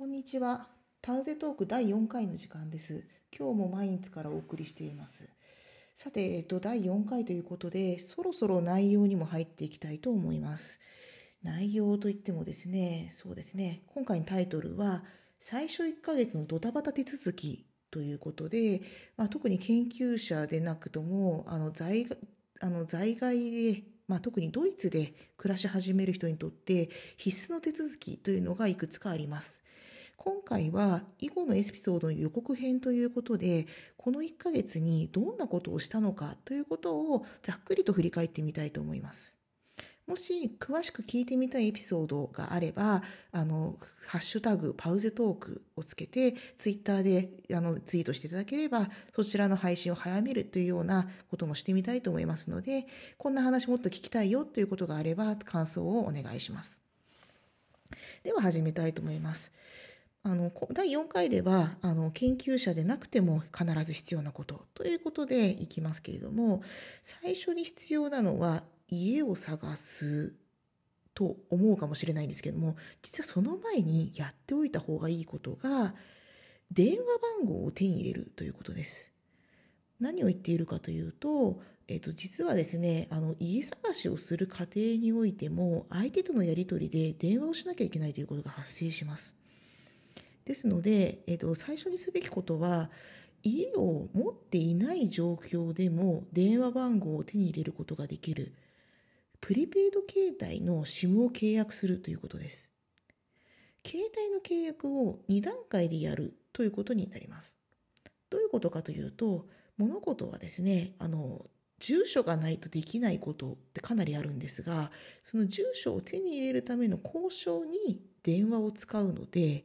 こんにちは。パウゼトーク第4回の時間です。今日も毎日からお送りしています。さて、えっと、第4回ということで、そろそろ内容にも入っていきたいと思います。内容といってもですね、そうですね、今回のタイトルは、最初1ヶ月のドタバタ手続きということで、まあ、特に研究者でなくとも、あの在あの在外でまあ、特にドイツで暮らし始める人にとって必須の手続きというのがいくつかあります。今回は囲碁のエピソードの予告編ということでこの1ヶ月にどんなことをしたのかということをざっくりと振り返ってみたいと思います。もし詳しく聞いてみたいエピソードがあれば、あの、ハッシュタグパウゼトークをつけて、ツイッターであのツイートしていただければ、そちらの配信を早めるというようなこともしてみたいと思いますので、こんな話もっと聞きたいよということがあれば、感想をお願いします。では始めたいと思います。あの第4回ではあの研究者でなくても必ず必要なことということでいきますけれども最初に必要なのは家を探すと思うかもしれないんですけども実はその前にやっておいた方がいいことが電話番号を手に入れるということです。何を言っているかというと、えっと、実はですねあの家探しをする過程においても相手とのやり取りで電話をしなきゃいけないということが発生します。ですので、えっと、最初にすべきことは家を持っていない状況でも電話番号を手に入れることができるプリペイド携帯の SIM を契約するということです。携帯の契約を2段階でやるということになります。どういうことかというと、物事はですね、あの、住所がないとできないことってかなりあるんですが、その住所を手に入れるための交渉に電話を使うので、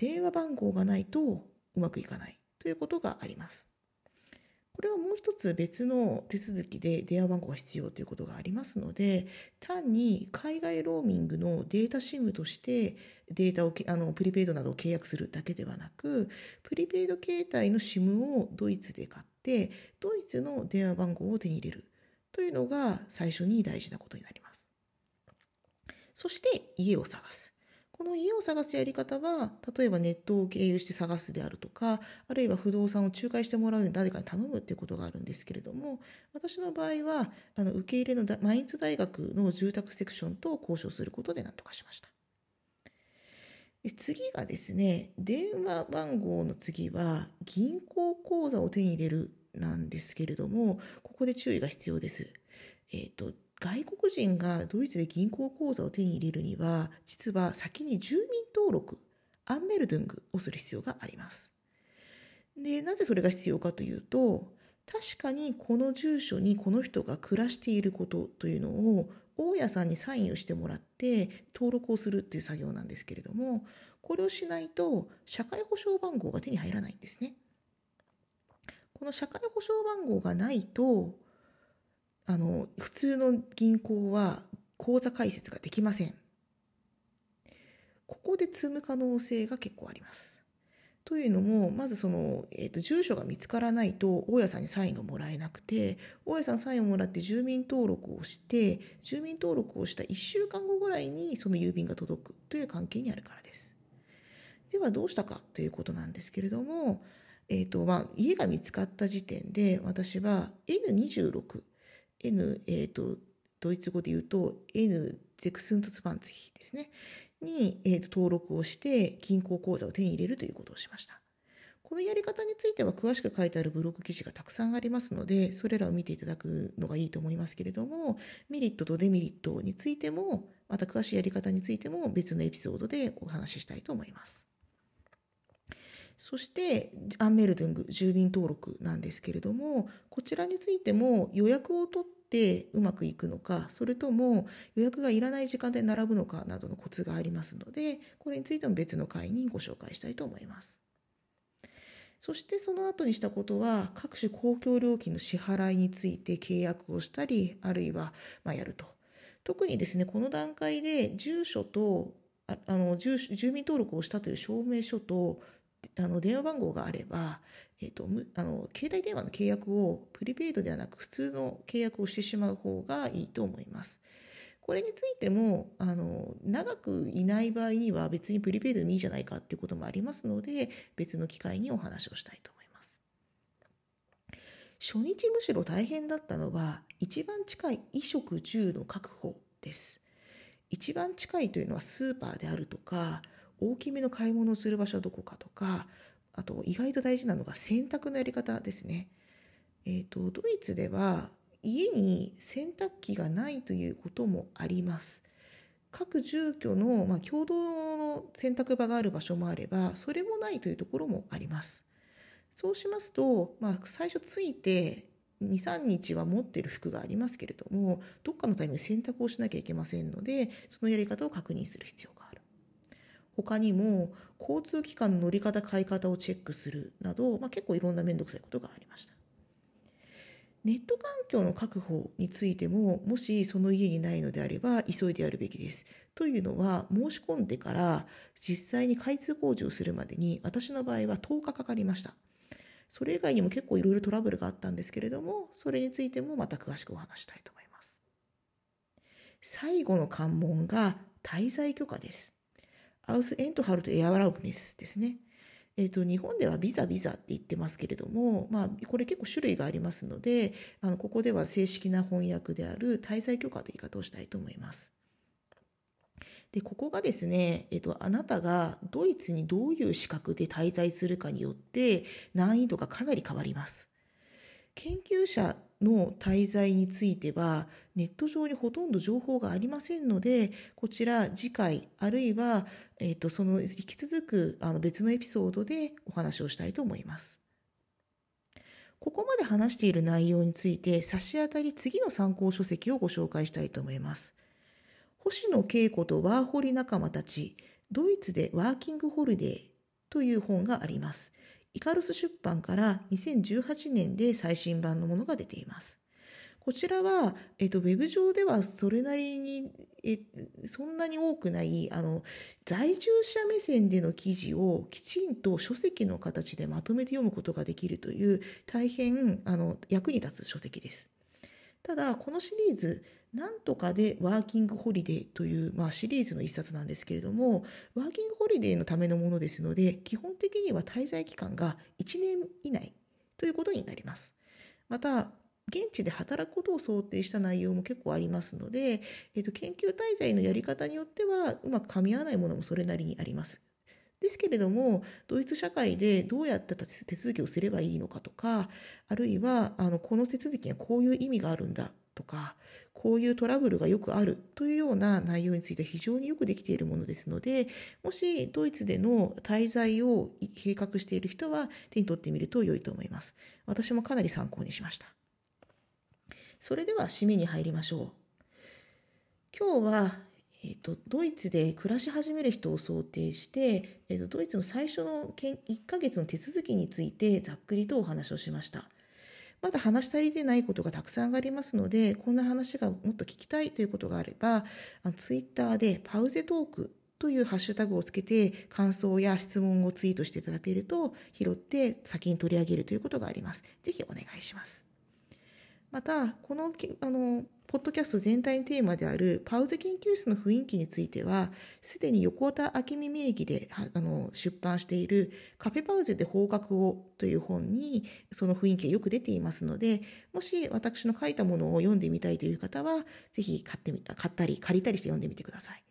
電話番号がないとうまくいかないということがあります。これはもう一つ別の手続きで電話番号が必要ということがありますので単に海外ローミングのデータ SIM としてデータをあのプリペイドなどを契約するだけではなくプリペイド携帯の SIM をドイツで買ってドイツの電話番号を手に入れるというのが最初に大事なことになります。そして家を探す。この家を探すやり方は、例えばネットを経由して探すであるとか、あるいは不動産を仲介してもらうように誰かに頼むっていうことがあるんですけれども、私の場合は、あの受け入れのマインツ大学の住宅セクションと交渉することで何とかしました。で次がですね、電話番号の次は、銀行口座を手に入れるなんですけれども、ここで注意が必要です。えっ、ー、と、外国人がドイツで銀行口座を手に入れるには、実は先に住民登録、アンメルドゥングをする必要があります。で、なぜそれが必要かというと、確かにこの住所にこの人が暮らしていることというのを、大家さんにサインをしてもらって登録をするっていう作業なんですけれども、これをしないと社会保障番号が手に入らないんですね。この社会保障番号がないと、あの、普通の銀行は口座開設ができません。ここで積む可能性が結構あります。というのも、まずその、えっ、ー、と、住所が見つからないと、大家さんにサインがもらえなくて、大家さんサインをもらって住民登録をして、住民登録をした1週間後ぐらいにその郵便が届くという関係にあるからです。ではどうしたかということなんですけれども、えっ、ー、と、まあ、家が見つかった時点で、私は N26、N、えっ、ー、と、ドイツ語で言うと N ゼクスントツバンツヒですね。に、えー、と登録をして銀行口座を手に入れるということをしました。このやり方については詳しく書いてあるブログ記事がたくさんありますので、それらを見ていただくのがいいと思いますけれども、メリットとデメリットについても、また詳しいやり方についても別のエピソードでお話ししたいと思います。そして、アンメルドゥング、住民登録なんですけれども、こちらについても予約を取ってうまくいくのか、それとも予約がいらない時間で並ぶのかなどのコツがありますので、これについても別の回にご紹介したいと思います。そしてその後にしたことは、各種公共料金の支払いについて契約をしたり、あるいはまやると。特にですね、この段階で住所と、あの住住民登録をしたという証明書とあの電話番号があれば、えーと、あの携帯電話の契約をプリペイドではなく普通の契約をしてしまう方がいいと思います。これについてもあの長くいない場合には別にプリペイドでもいいじゃないかっていうこともありますので別の機会にお話をしたいと思います初日むしろ大変だったのは一番近い衣食住の確保です一番近いというのはスーパーであるとか大きめの買い物をする場所はどこかとかあと意外と大事なのが洗濯のやり方ですね。えーと、ドイツでは家に洗濯機がないということもあります。各住居の、まあ、共同の洗濯場がある場所もあればそれもないというところもあります。そうしますと、まあ、最初ついて23日は持ってる服がありますけれどもどっかのタイミングで洗濯をしなきゃいけませんのでそのやり方を確認する必要がある。他にも交通機関の乗り方買い方をチェックするなど、まあ、結構いろんな面倒くさいことがありました。ネット環境の確保についてももしその家にないのであれば急いでやるべきです。というのは申し込んでから実際に開通工事をするまでに私の場合は10日かかりました。それ以外にも結構いろいろトラブルがあったんですけれどもそれについてもまた詳しくお話したいと思います。最後の関門が滞在許可です。アウスエントハルトエアラブネスですね。えーと、日本ではビザビザって言ってますけれども、まあ、これ結構種類がありますのであのここでは正式な翻訳である滞在許可という言い方をしたいと思います。でここがですね、えっと、あなたがドイツにどういう資格で滞在するかによって難易度がかなり変わります。研究者の滞在についてはネット上にほとんど情報がありませんのでこちら次回あるいは、えーと、その引き続くあの別のエピソードでお話をしたいと思います。ここまで話している内容について差し当たり次の参考書籍をご紹介したいと思います。星野恵子とワーホリ仲間たちドイツでワーキングホリデーという本があります。イカルス出版から2018年で最新版のものが出ています。こちらは、えっと、ウェブ上ではそれなりに、えそんなに多くない、あの、在住者目線での記事をきちんと書籍の形でまとめて読むことができるという、大変、あの、役に立つ書籍です。ただ、このシリーズ、なんとかでワーキングホリデーという、まあ、シリーズの一冊なんですけれども、ワーキングホリデーのためのものですので、基本的には滞在期間が1年以内ということになります。また、現地で働くことを想定した内容も結構ありますので、えっと、研究滞在のやり方によってはうまく噛み合わないものもそれなりにあります。ですけれども、ドイツ社会でどうやった手続きをすればいいのかとか、あるいは、あの、この手続きにはこういう意味があるんだとか、こういうトラブルがよくあるというような内容について非常によくできているものですので、もしドイツでの滞在を計画している人は手に取ってみると良いと思います。私もかなり参考にしました。それでは締めに入りましょう。今日は、えーと、ドイツで暮らし始める人を想定して、えーとドイツの最初の1ヶ月の手続きについてざっくりとお話をしました。まだ話し足りてないことがたくさんありますので、こんな話がもっと聞きたいということがあれば、ツイッターでパウゼトークというハッシュタグをつけて感想や質問をツイートしていただけると拾って先に取り上げるということがあります。ぜひお願いします。また、この、あの、ポッドキャスト全体のテーマであるパウゼ研究室の雰囲気については、すでに横田明美名義であの出版しているカフェパウゼで方角をという本にその雰囲気がよく出ていますので、もし私の書いたものを読んでみたいという方は、ぜひ買ってみた、買ったり借りたりして読んでみてください。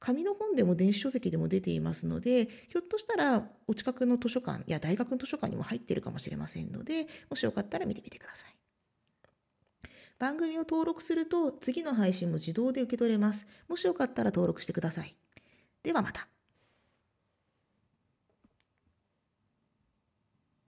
紙の本でも電子書籍でも出ていますので、ひょっとしたらお近くの図書館や大学の図書館にも入っているかもしれませんので、もしよかったら見てみてください。番組を登録すると次の配信も自動で受け取れます。もしよかったら登録してください。ではまた。